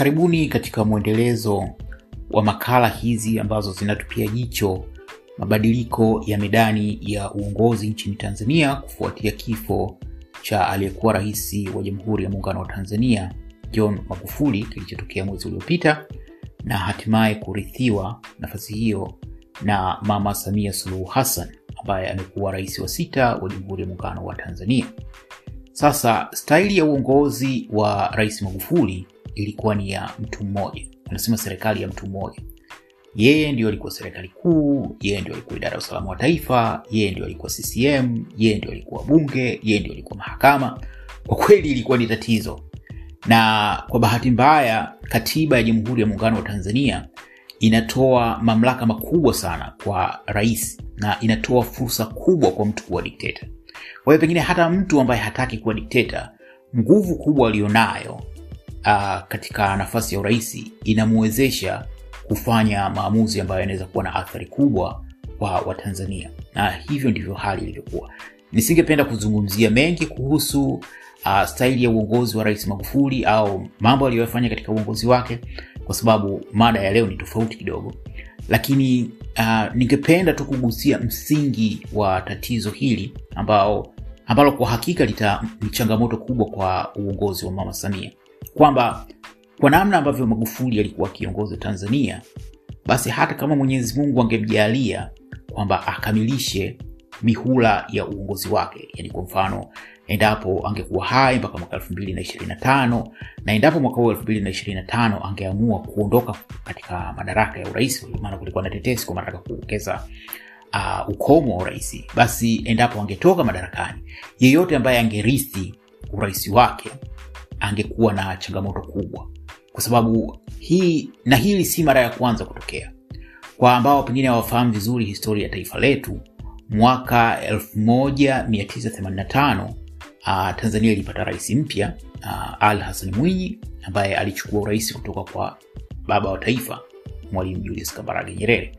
Karibuni katika mwendelezo wa makala hizi ambazo zinatupia jicho mabadiliko ya medani ya uongozi nchini Tanzania kufuatia kifo cha aliyekuwa rais wa Jamhuri ya Muungano wa Tanzania John Magufuli kilichotokea mwezi uliopita na hatimaye kurithiwa nafasi hiyo na Mama Samia Suluhu Hassan ambaye amekuwa rais wa sita wa Jamhuri ya Muungano wa Tanzania. Sasa staili ya uongozi wa Rais Magufuli ilikuwa ni ya mtu mmoja, unasema serikali ya mtu mmoja. Yeye ndio alikuwa serikali kuu, yeye ndio alikuwa idara ya usalama wa taifa, yeye ndio alikuwa CCM, yeye ndio alikuwa bunge, yeye ndio alikuwa mahakama. Kwa kweli ilikuwa ni tatizo, na kwa bahati mbaya katiba ya Jamhuri ya Muungano wa Tanzania inatoa mamlaka makubwa sana kwa rais na inatoa fursa kubwa kwa mtu kuwa dikteta. Kwa hiyo pengine hata mtu ambaye hataki kuwa dikteta, nguvu kubwa aliyonayo uh, katika nafasi ya urais inamwezesha kufanya maamuzi ambayo yanaweza kuwa na athari kubwa kwa Watanzania, na hivyo ndivyo hali ilivyokuwa. Nisingependa kuzungumzia mengi kuhusu uh, staili ya uongozi wa Rais Magufuli au mambo aliyoyafanya katika uongozi wake, kwa sababu mada ya leo ni tofauti kidogo, lakini uh, ningependa tu kugusia msingi wa tatizo hili ambao ambalo kwa hakika lita changamoto kubwa kwa uongozi wa Mama Samia, kwamba kwa namna ambavyo Magufuli alikuwa akiongoza Tanzania, basi hata kama Mwenyezi Mungu angemjalia kwamba akamilishe mihula ya uongozi wake, yani kwa mfano endapo angekuwa hai mpaka mwaka elfu mbili na endapo mwaka huu elfu mbili na ishirini na tano angeamua kuondoka katika madaraka ya urais, maana kulikuwa na tetesi kwa madaraka kuongeza uh, ukomo wa urais, basi endapo angetoka madarakani, yeyote ambaye angerithi urais wake angekuwa na changamoto kubwa, kwa sababu hii na hili si mara ya kwanza kutokea. Kwa ambao pengine hawafahamu vizuri historia ya taifa letu, mwaka 1985 uh, Tanzania ilipata rais mpya uh, Ali Hassan Mwinyi ambaye alichukua urais kutoka kwa baba wa taifa Mwalimu Julius Kambarage Nyerere.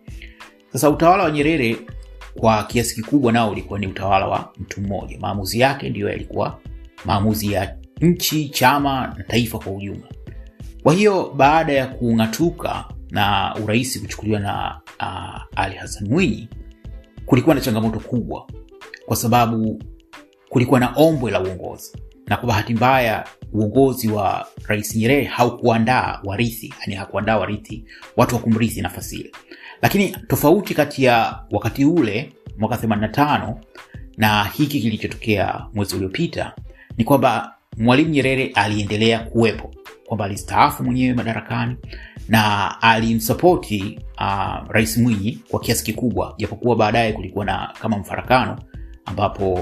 Sasa utawala wa Nyerere kwa kiasi kikubwa nao ulikuwa ni utawala wa mtu mmoja. Maamuzi yake ndiyo yalikuwa maamuzi ya nchi, chama na taifa kwa ujumla. Kwa hiyo baada ya kung'atuka na urais kuchukuliwa na uh, Ali Hassan Mwinyi, kulikuwa na changamoto kubwa, kwa sababu kulikuwa na ombwe la uongozi, na kwa bahati mbaya uongozi wa Rais Nyerere haukuandaa warithi, yani hakuandaa warithi, watu wa kumrithi nafasi ile. Lakini tofauti kati ya wakati ule mwaka 85 na hiki kilichotokea mwezi uliopita ni kwamba Mwalimu Nyerere aliendelea kuwepo, kwamba alistaafu mwenyewe madarakani na alimsapoti uh, Rais Mwinyi kwa kiasi kikubwa, japokuwa baadaye kulikuwa na kama mfarakano ambapo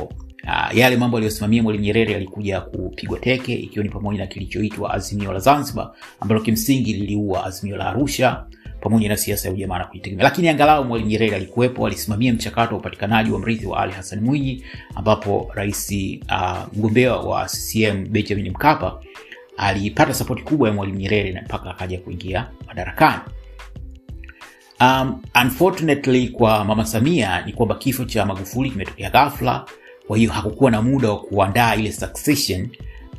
uh, yale mambo aliyosimamia Mwalimu Nyerere yalikuja kupigwa teke, ikiwa ni pamoja na kilichoitwa Azimio la Zanzibar ambalo kimsingi liliua Azimio la Arusha pamoja na siasa ya ujamaa na kujitegemea. Lakini angalau Mwalimu Nyerere alikuwepo, alisimamia mchakato wa upatikanaji wa mrithi wa Ali Hassan Mwinyi, ambapo rais uh, mgombea wa CCM Benjamin Mkapa alipata sapoti kubwa ya Mwalimu Nyerere na mpaka akaja kuingia madarakani. Um, unfortunately kwa Mama Samia ni kwamba kifo cha Magufuli kimetokea ghafla, kwa hiyo hakukuwa na muda wa kuandaa ile succession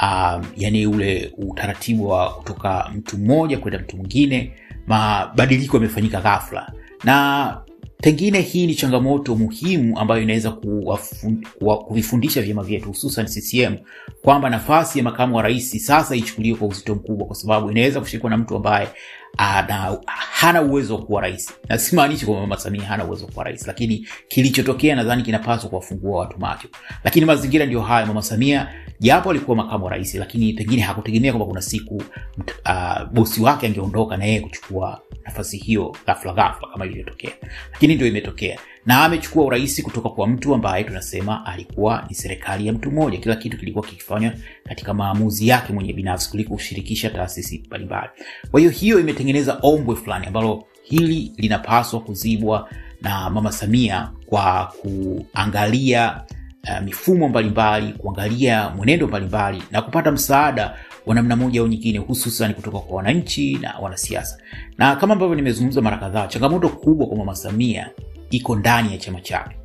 um, yani ule utaratibu wa kutoka mtu mmoja kwenda mtu mwingine. Mabadiliko yamefanyika ghafla, na pengine hii ni changamoto muhimu ambayo inaweza kuvifundisha vyama vyetu hususan CCM kwamba nafasi ya makamu wa rais sasa ichukuliwe kwa uzito mkubwa, kwa sababu inaweza kushikwa na mtu ambaye ana, hana uwezo wa kuwa rais, na simaanishi kwamba Mama Samia hana uwezo wa kuwa rais, lakini kilichotokea nadhani kinapaswa kuwafungua watu macho. Lakini mazingira ndio hayo. Mama Samia japo alikuwa makamu wa rais, lakini pengine hakutegemea kwamba kuna siku uh, bosi wake angeondoka na yeye kuchukua nafasi hiyo ghafla ghafla kama ilivyotokea, lakini ndio imetokea na amechukua urais kutoka kwa mtu ambaye tunasema alikuwa ni serikali ya mtu mmoja. Kila kitu kilikuwa kikifanywa katika maamuzi yake mwenye binafsi kuliko kushirikisha taasisi mbalimbali. Kwa hiyo hiyo imetengeneza ombwe fulani ambalo hili linapaswa kuzibwa na Mama Samia kwa kuangalia uh, mifumo mbalimbali, kuangalia mwenendo mbalimbali na kupata msaada wa namna moja au nyingine, hususan kutoka kwa wananchi na wanasiasa. Na kama ambavyo nimezungumza mara kadhaa, changamoto kubwa kwa Mama Samia iko ndani ya chama chake,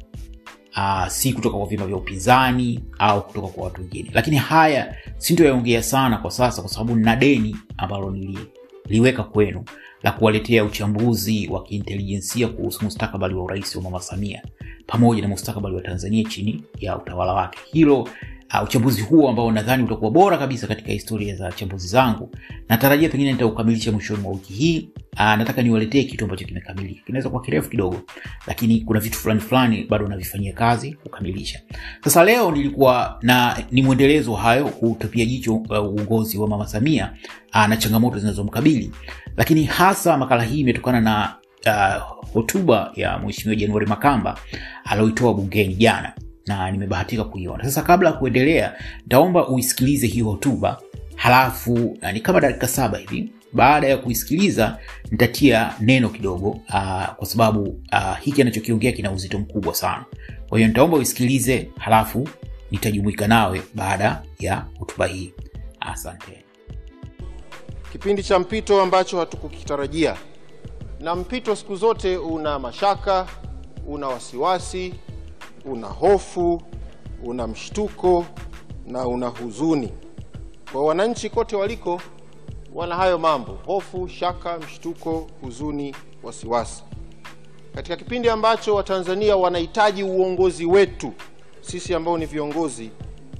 uh, si kutoka kwa vyama vya upinzani au kutoka kwa watu wengine. Lakini haya sintoyaongea sana kwa sasa, kwa sababu nina deni ambalo nililoliweka kwenu la kuwaletea uchambuzi wa kiintelijensia kuhusu mustakabali wa urais wa Mama Samia pamoja na mustakabali wa Tanzania chini ya utawala wake. Hilo uh, uchambuzi huo ambao nadhani utakuwa bora kabisa katika historia za chambuzi zangu, natarajia pengine nitaukamilisha mwishoni mwa wiki hii. Uh, nataka niwaletee kitu ambacho kimekamilika. Kinaweza kuwa kirefu kidogo, lakini kuna vitu fulani fulani bado navifanyia kazi kukamilisha. Sasa leo nilikuwa na ni mwendelezo hayo kutupia jicho uongozi uh, wa Mama Samia uh, na changamoto zinazomkabili, lakini hasa makala hii imetokana na hotuba uh, ya mweshimiwa januari Makamba aliyoitoa bungeni jana na nimebahatika kuiona. Sasa kabla ya kuendelea, nitaomba uisikilize hii hotuba, halafu ni kama dakika saba hivi. Baada ya kuisikiliza, nitatia neno kidogo uh, kwa sababu uh, hiki anachokiongea kina uzito mkubwa sana. Kwa hiyo nitaomba uisikilize, halafu nitajumuika nawe baada ya hotuba hii. Asante. Kipindi cha mpito ambacho hatukukitarajia, na mpito siku zote una mashaka, una wasiwasi una hofu, una mshtuko na una huzuni. Kwa wananchi kote waliko, wana hayo mambo: hofu, shaka, mshtuko, huzuni, wasiwasi, katika kipindi ambacho Watanzania wanahitaji uongozi wetu sisi ambao ni viongozi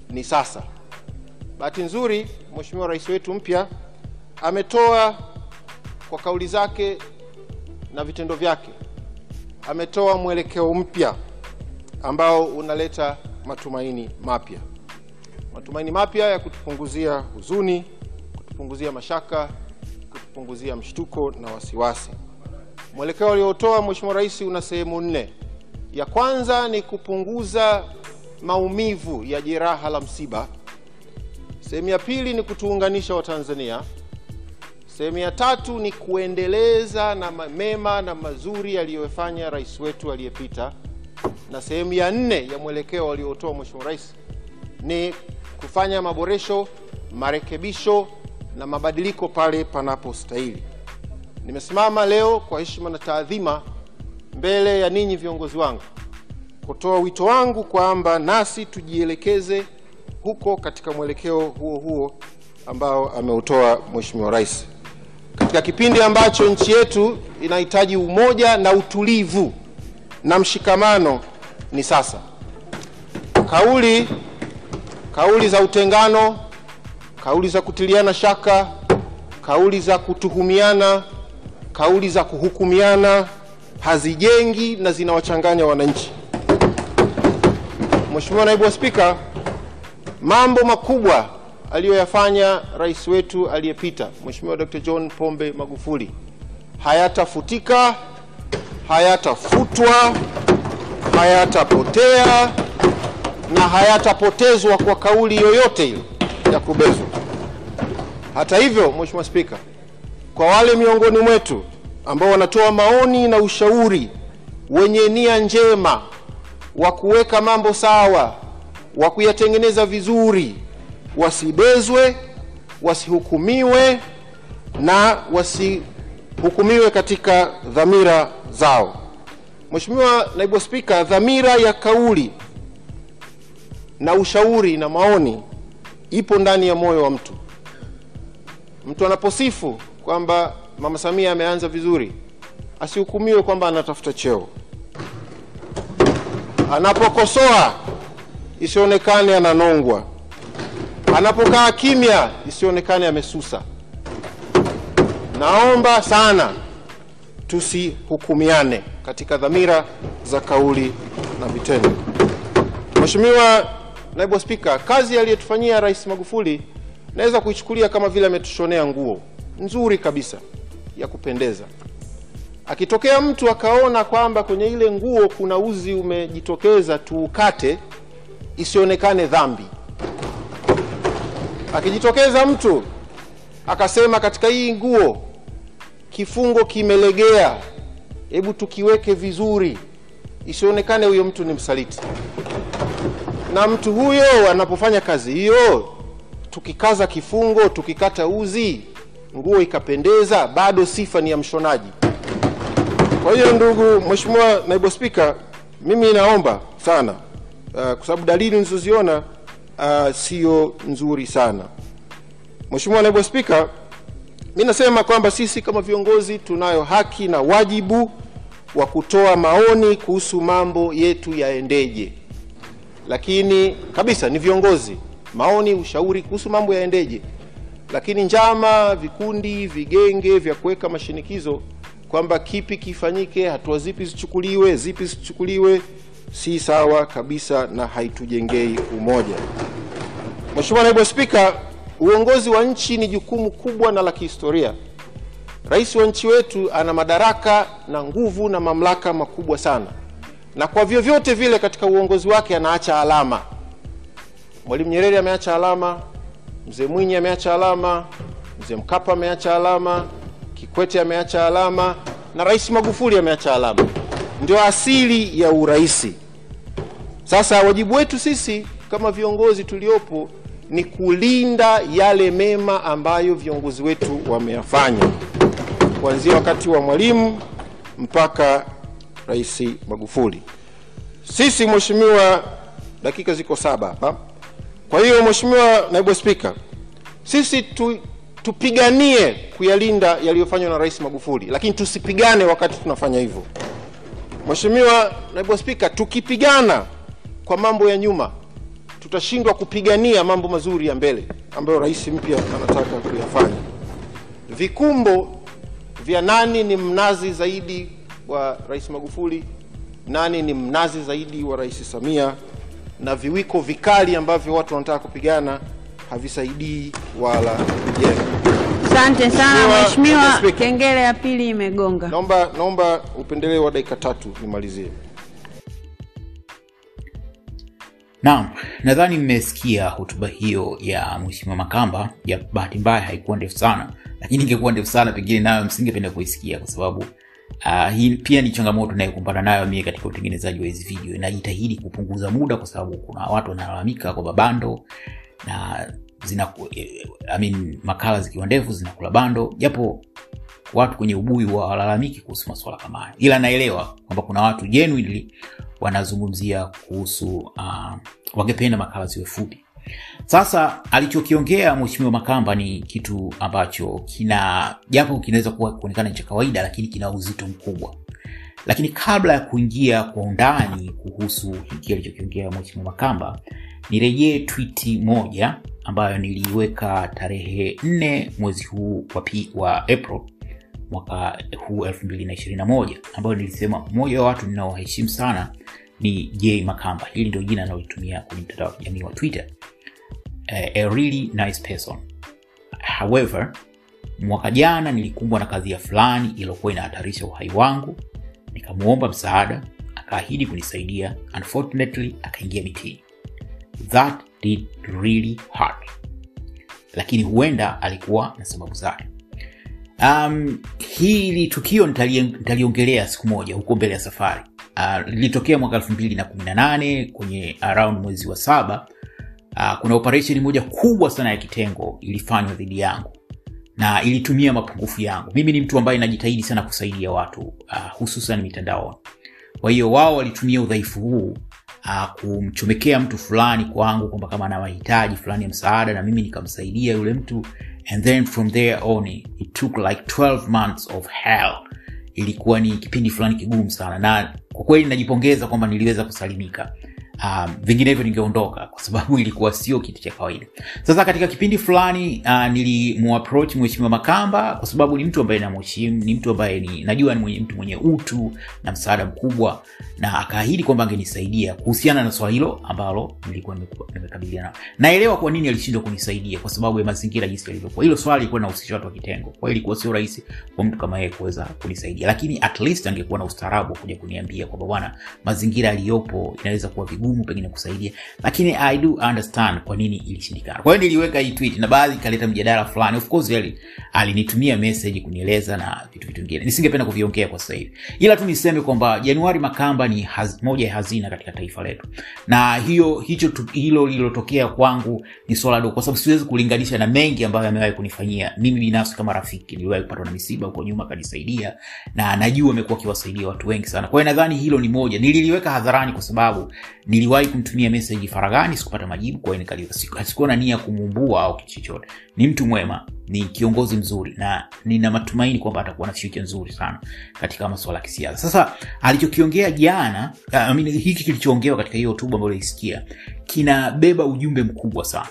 ni sasa. Bahati nzuri, Mheshimiwa Rais wetu mpya ametoa kwa kauli zake na vitendo vyake, ametoa mwelekeo mpya ambao unaleta matumaini mapya, matumaini mapya ya kutupunguzia huzuni, kutupunguzia mashaka, kutupunguzia mshtuko na wasiwasi. Mwelekeo aliotoa Mheshimiwa Rais una sehemu nne. Ya kwanza ni kupunguza maumivu ya jeraha la msiba. Sehemu ya pili ni kutuunganisha Watanzania. Sehemu ya tatu ni kuendeleza na mema na mazuri aliyofanya rais wetu aliyepita na sehemu ya nne ya mwelekeo aliotoa Mheshimiwa Rais ni kufanya maboresho, marekebisho na mabadiliko pale panapostahili. Nimesimama leo kwa heshima na taadhima mbele ya ninyi viongozi wangu kutoa wito wangu kwamba nasi tujielekeze huko katika mwelekeo huo huo ambao ameutoa Mheshimiwa Rais katika kipindi ambacho nchi yetu inahitaji umoja na utulivu na mshikamano ni sasa. Kauli kauli za utengano, kauli za kutiliana shaka, kauli za kutuhumiana, kauli za kuhukumiana hazijengi na zinawachanganya wananchi. Mheshimiwa Naibu wa Spika, mambo makubwa aliyoyafanya rais wetu aliyepita Mheshimiwa Dr. John Pombe Magufuli hayatafutika hayatafutwa, hayatapotea na hayatapotezwa kwa kauli yoyote ile ya kubezwa. Hata hivyo, Mheshimiwa Spika, kwa wale miongoni mwetu ambao wanatoa maoni na ushauri wenye nia njema wa kuweka mambo sawa, wa kuyatengeneza vizuri, wasibezwe, wasihukumiwe na wasihukumiwe katika dhamira zao. Mheshimiwa Naibu Spika, dhamira ya kauli na ushauri na maoni ipo ndani ya moyo wa mtu. Mtu anaposifu kwamba Mama Samia ameanza vizuri, asihukumiwe kwamba anatafuta cheo. Anapokosoa isionekane ananongwa, anapokaa kimya isionekane amesusa. Naomba sana tusihukumiane katika dhamira za kauli na vitendo. Mheshimiwa Naibu Spika, kazi aliyotufanyia Rais Magufuli naweza kuichukulia kama vile ametushonea nguo nzuri kabisa ya kupendeza. Akitokea mtu akaona kwamba kwenye ile nguo kuna uzi umejitokeza, tuukate isionekane dhambi. Akijitokeza mtu akasema katika hii nguo kifungo kimelegea, hebu tukiweke vizuri, isionekane huyo mtu ni msaliti. Na mtu huyo anapofanya kazi hiyo, tukikaza kifungo, tukikata uzi, nguo ikapendeza, bado sifa ni ya mshonaji. Kwa hiyo, ndugu Mheshimiwa Naibu Spika, mimi naomba sana uh, kwa sababu dalili nilizoziona uh, sio nzuri sana. Mheshimiwa Naibu Spika, mi nasema kwamba sisi kama viongozi tunayo haki na wajibu wa kutoa maoni kuhusu mambo yetu yaendeje, lakini kabisa ni viongozi, maoni, ushauri kuhusu mambo yaendeje, lakini njama, vikundi, vigenge vya kuweka mashinikizo kwamba kipi kifanyike, hatua zipi zichukuliwe, zipi zisichukuliwe, si sawa kabisa na haitujengei umoja. Mheshimiwa Naibu Spika, uongozi wa nchi ni jukumu kubwa na la kihistoria. Rais wa nchi wetu ana madaraka na nguvu na mamlaka makubwa sana, na kwa vyovyote vile katika uongozi wake anaacha alama. Mwalimu Nyerere ameacha alama, Mzee Mwinyi ameacha alama, Mzee Mkapa ameacha alama, Kikwete ameacha alama na Rais Magufuli ameacha alama. Ndio asili ya uraisi. Sasa wajibu wetu sisi kama viongozi tuliopo ni kulinda yale mema ambayo viongozi wetu wameyafanya kuanzia wakati wa Mwalimu mpaka Rais Magufuli. Sisi mheshimiwa, dakika ziko saba hapa. Kwa hiyo Mheshimiwa Naibu Spika, sisi tu, tupiganie kuyalinda yaliyofanywa na Rais Magufuli, lakini tusipigane wakati tunafanya hivyo. Mheshimiwa Naibu Spika, tukipigana kwa mambo ya nyuma tutashindwa kupigania mambo mazuri ya mbele ambayo rais mpya anataka kuyafanya. Vikumbo vya nani ni mnazi zaidi wa Rais Magufuli, nani ni mnazi zaidi wa Rais Samia, na viwiko vikali ambavyo watu wanataka kupigana havisaidii wala kujenga. Asante sana Mheshimiwa kengele ya pili imegonga. Naomba naomba upendeleo wa dakika tatu nimalizie. Naam, nadhani mmesikia hotuba hiyo ya Mheshimiwa Makamba. Ya bahati mbaya haikuwa ndefu sana, lakini ingekuwa ndefu sana pengine nayo msingependa kuisikia kwa sababu uh, hii pia ni changamoto inayokumbana nayo mie katika utengenezaji wa hizi video. Najitahidi kupunguza muda kwa sababu kuna watu wanalalamika kwamba bando na zina eh, I mean, makala zikiwa ndefu zinakula bando, japo watu kwenye ubuyu walalamiki kuhusu masuala kama hayo, ila naelewa kwamba kuna watu genuinely wanazungumzia kuhusu uh, wangependa makala ziwe fupi. Sasa alichokiongea Mheshimiwa Makamba ni kitu ambacho kina japo kinaweza kuwa kuonekana cha kawaida, lakini kina uzito mkubwa. Lakini kabla ya kuingia kwa undani kuhusu hiki alichokiongea Mheshimiwa Makamba, nirejee twiti moja ambayo niliiweka tarehe nne mwezi huu wa, wa April mwaka huu 2021 ambayo nilisema mmoja wa watu ninaowaheshimu sana ni J Makamba. Hili ndio jina analotumia kwenye mtandao wa kijamii wa Twitter. Uh, a really nice person. However, mwaka jana nilikumbwa na kadhia fulani iliyokuwa inahatarisha uhai wangu, nikamwomba msaada, akaahidi kunisaidia. Unfortunately, akaingia mitini. That did really hard lakini huenda alikuwa na sababu zake. Um, hili tukio nitaliongelea siku moja huko mbele ya safari. Uh, lilitokea mwaka kumi na nane kwenye around mwezi wa saba. Uh, kuna operesheni moja kubwa sana ya kitengo ilifanywa dhidi yangu na ilitumia mapungufu yangu. Mimi ni mtu ambaye najitahidi sana kusaidia watu uh, hususan mitandaoni. Kwa hiyo wao walitumia udhaifu huu uh, kumchomekea mtu fulani kwangu kwamba kama ana mahitaji fulani ya msaada, na mimi nikamsaidia yule mtu, and then from there on it took like 12 months of hell. Ilikuwa ni kipindi fulani kigumu sana, na kwa kweli najipongeza kwamba niliweza kusalimika. Um, vinginevyo ningeondoka kwa sababu ilikuwa sio kitu cha kawaida. Sasa katika kipindi fulani uh, nilimuaproach Mheshimiwa Makamba kwa sababu ni mtu ambaye namheshimu, ni mtu ambaye ni najua ni mwenye, mtu mwenye utu na msaada mkubwa, na akaahidi kwamba angenisaidia kuhusiana na swala hilo ambalo nilikuwa nimekabiliana. Naelewa kwa nini alishindwa kunisaidia kwa sababu ya mazingira jinsi yalivyokuwa. Hilo swala lilikuwa linahusisha watu wa kitengo, kwa ilikuwa sio rahisi kwa mtu kama yeye kuweza kunisaidia, lakini at least angekuwa na ustaarabu kuja kuniambia kwamba bwana, mazingira yaliyopo inaweza kuwa vigumu pengine kusaidia, lakini I do understand kwa nini ilishindikana. Kwa hiyo niliweka hii tweet na baadhi ikaleta mjadala fulani. Of course ali- alinitumia message kunieleza na vitu vitu vingine, nisingependa kuviongea kwa sasa hivi, ila tu niseme kwamba Januari Makamba ni haz, moja ya hazina katika taifa letu, na hiyo hicho hilo lililotokea kwangu ni swala dogo, kwa sababu siwezi kulinganisha na mengi ambayo amewahi kunifanyia mimi binafsi. Kama rafiki niliwahi kupatwa na misiba huko nyuma, akanisaidia na najua amekuwa akiwasaidia watu wengi sana. Kwa hiyo nadhani hilo ni moja, nililiweka hadharani kwa sababu niliwahi kumtumia message faragani sikupata majibu kwa nia kumumbua au kitu chochote. Ni mtu mwema ni kiongozi mzuri na nina matumaini kwamba atakuwa na future nzuri sana katika masuala ya kisiasa. Sasa alichokiongea jana uh, I mean, hiki kilichoongewa katika hiyo hotuba ambayo ilisikia kinabeba ujumbe mkubwa sana.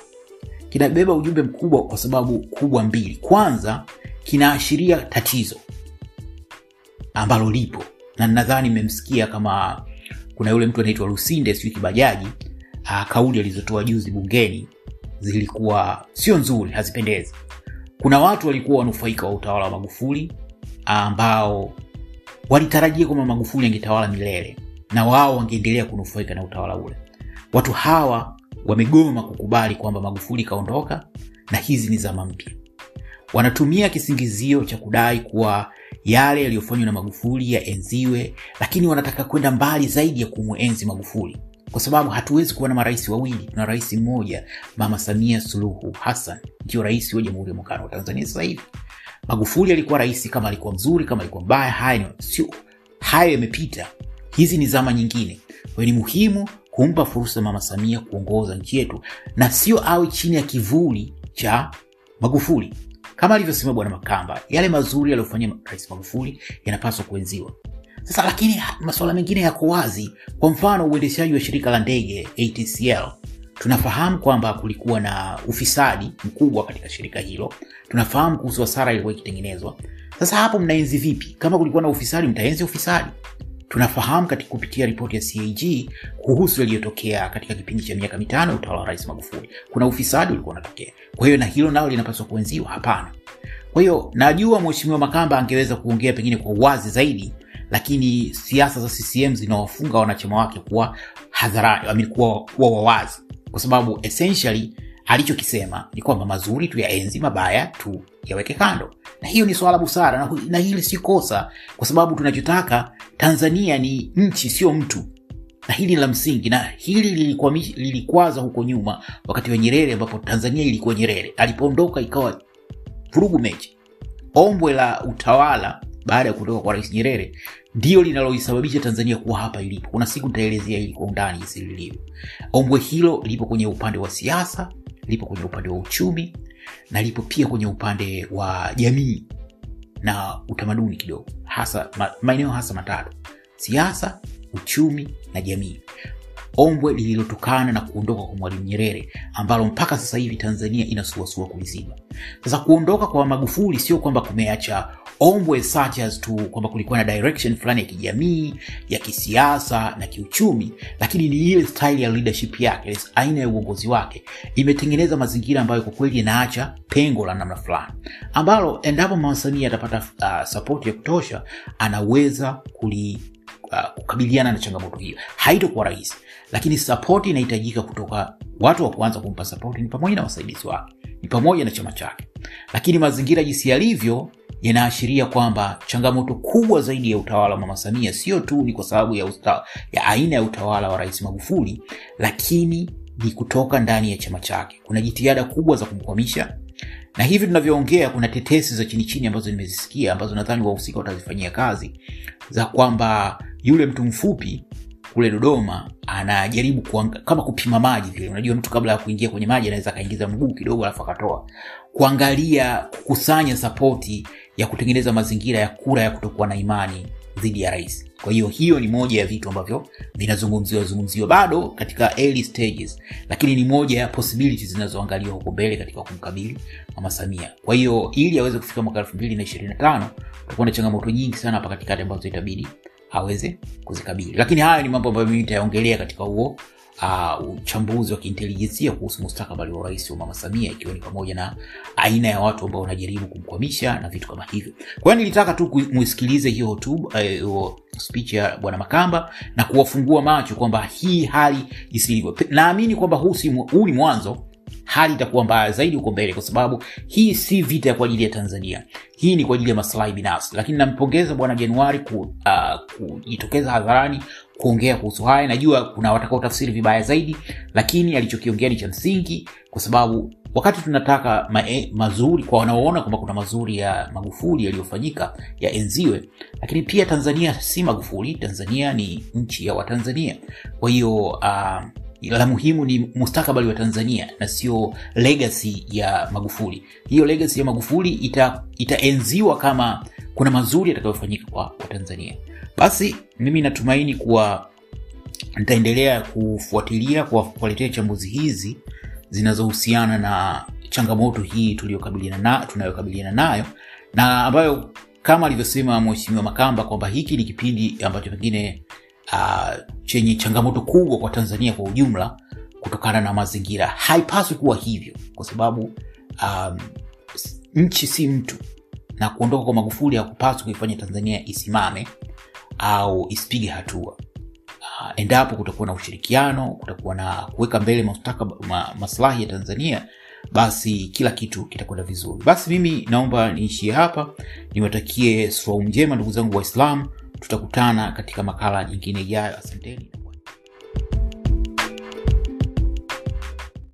Kinabeba ujumbe mkubwa kwa sababu kubwa mbili. Kwanza kinaashiria tatizo ambalo lipo na nadhani mmemsikia kama kuna yule mtu anaitwa lusinde sijui kibajaji ah, kauli alizotoa juzi bungeni zilikuwa sio nzuri hazipendezi. Kuna watu walikuwa wanufaika wa utawala wa magufuli ambao walitarajia kwamba magufuli angetawala milele na wao wangeendelea kunufaika na utawala ule. Watu hawa wamegoma kukubali kwamba magufuli kaondoka na hizi ni zama mpya. Wanatumia kisingizio cha kudai kuwa yale yaliyofanywa na magufuli yaenziwe lakini wanataka kwenda mbali zaidi ya kumwenzi magufuli. Kwa sababu hatuwezi kuwa na marais wawili tuna rais mmoja mama samia suluhu hassan ndio rais wa jamhuri ya muungano wa tanzania sasa hivi. Magufuli alikuwa rais kama alikuwa mzuri kama alikuwa mbaya haya sio hayo yamepita. Hizi ni zama nyingine. Ni muhimu kumpa fursa mama samia kuongoza nchi yetu na sio awe chini ya kivuli cha magufuli kama alivyosema bwana makamba yale mazuri aliyofanyia rais magufuli yanapaswa kuenziwa. Sasa lakini masuala mengine yako wazi. Kwa mfano uendeshaji wa shirika la ndege atcl tunafahamu kwamba kulikuwa na ufisadi mkubwa katika shirika hilo. Tunafahamu kuhusu hasara ilikuwa ikitengenezwa. Sasa hapo mnaenzi vipi? Kama kulikuwa na ufisadi mtaenzi ufisadi tunafahamu katika kupitia ripoti ya cag kuhusu yaliyotokea katika kipindi cha miaka mitano ya utawala wa rais magufuli. Kuna ufisadi ulikuwa unatokea. Kwa hiyo na hilo nalo linapaswa kuenziwa? Hapana. Kwa hiyo najua mheshimiwa makamba angeweza kuongea pengine kwa uwazi zaidi lakini siasa za ccm zinawafunga wanachama wake kuwa hadharani I kuwa, kuwa wawazi kwa sababu essentially alichokisema ni kwamba mazuri tu yaenzi mabaya tu yaweke kando na hiyo ni swala busara na, na hili si kosa kwa sababu tunachotaka tanzania ni nchi sio mtu. Na hili la msingi na hili lilikwaza huko nyuma wakati wa nyerere ambapo tanzania ilikuwa nyerere. Alipoondoka ikawa vurugu mechi. Ombwe la utawala baada ya kutoka kwa rais nyerere ndio linaloisababisha tanzania kuwa hapa ilipo. Kuna siku nitaelezea hili kwa undani jinsi lilivyo. Ombwe hilo lipo kwenye upande wa siasa lipo kwenye upande wa uchumi na lipo pia kwenye upande wa jamii na utamaduni kidogo hasa ma, maeneo hasa matatu siasa uchumi na jamii. Ombwe lililotokana na kuondoka kwa mwalimu nyerere ambalo mpaka sasa hivi tanzania inasuasua kuliziba sasa kuondoka kwa magufuli sio kwamba kumeacha ombwe such as to kwamba kulikuwa na direction fulani ya kijamii ya kisiasa na kiuchumi lakini ni ile style ya leadership yake aina ya uongozi wake imetengeneza mazingira ambayo kwa kweli yanaacha pengo la namna fulani ambalo endapo mawasanii atapata uh, sapoti ya kutosha anaweza kuli uh, kukabiliana na changamoto hiyo. Haitokuwa rahisi lakini sapoti inahitajika kutoka watu wa kuanza kumpa sapoti ni pamoja na wasaidizi wake ni pamoja na chama chake. Lakini mazingira jinsi yalivyo yanaashiria kwamba changamoto kubwa zaidi ya utawala wa mama samia sio tu ni kwa sababu ya, usta, ya aina ya utawala wa rais magufuli lakini ni kutoka ndani ya chama chake. Kuna jitihada kubwa za kumkwamisha na hivi tunavyoongea kuna tetesi za chini chini ambazo nimezisikia ambazo nadhani wahusika watazifanyia kazi za kwamba yule mtu mfupi kule dodoma anajaribu kuanga, kama kupima maji vile. Unajua mtu kabla ya kuingia kwenye maji anaweza akaingiza mguu kidogo alafu akatoa. Kuangalia kukusanya sapoti ya kutengeneza mazingira ya kura ya kutokuwa na imani dhidi ya rais. Kwa hiyo hiyo ni moja ya vitu ambavyo vinazungumziwa zungumziwa bado katika early stages lakini ni moja ya possibilities zinazoangaliwa huko mbele katika kumkabili mama samia. Kwa hiyo ili aweze kufika mwaka elfu mbili na ishirini na tano utakuwa na changamoto nyingi sana hapa katikati ambazo itabidi aweze kuzikabili. Lakini hayo ni mambo ambayo mimi nitayaongelea katika huo uh, uchambuzi wa kiintelijensia kuhusu mustakabali wa urais wa mama samia ikiwa ni pamoja na aina ya watu ambao wanajaribu kumkwamisha na vitu kama hivyo. Kwa hiyo nilitaka tu muisikilize hiyo hotuba eh, uh, speech ya bwana makamba na kuwafungua macho kwamba hii hali isilivyo. Naamini kwamba huu huu ni mwanzo. Hali itakuwa mbaya zaidi huko mbele kwa sababu hii si vita kwa ajili ya tanzania. Hii ni kwa ajili ya maslahi binafsi. Lakini nampongeza bwana januari uh, kujitokeza hadharani kuongea kuhusu haya. Najua kuna watakao tafsiri vibaya zaidi lakini alichokiongea ni cha msingi kwa sababu wakati tunataka ma, eh, mazuri kwa wanaoona kwamba kuna mazuri ya magufuli yaliyofanyika yaenziwe lakini pia tanzania si magufuli tanzania ni nchi ya watanzania. Kwa hiyo uh, la muhimu ni mustakabali wa tanzania na sio legacy ya magufuli. Hiyo legacy ya magufuli ita, itaenziwa kama kuna mazuri yatakayofanyika kwa, kwa tanzania basi mimi natumaini kuwa nitaendelea kufuatilia kuwaletea chambuzi hizi zinazohusiana na changamoto hii tunayokabiliana nayo. Na ambayo kama alivyosema mheshimiwa makamba kwamba hiki ni kipindi ambacho pengine uh, chenye changamoto kubwa kwa tanzania kwa ujumla kutokana na mazingira. Haipaswi kuwa hivyo kwa sababu um, nchi si mtu. Na kuondoka kwa magufuli hakupaswi kuifanya tanzania isimame au isipige hatua. Uh, endapo kutakuwa na ushirikiano kutakuwa na kuweka mbele ma, maslahi ya tanzania basi kila kitu kitakwenda vizuri. Basi mimi naomba niishie hapa. Niwatakie swau njema ndugu zangu waislam tutakutana katika makala nyingine ijayo asanteni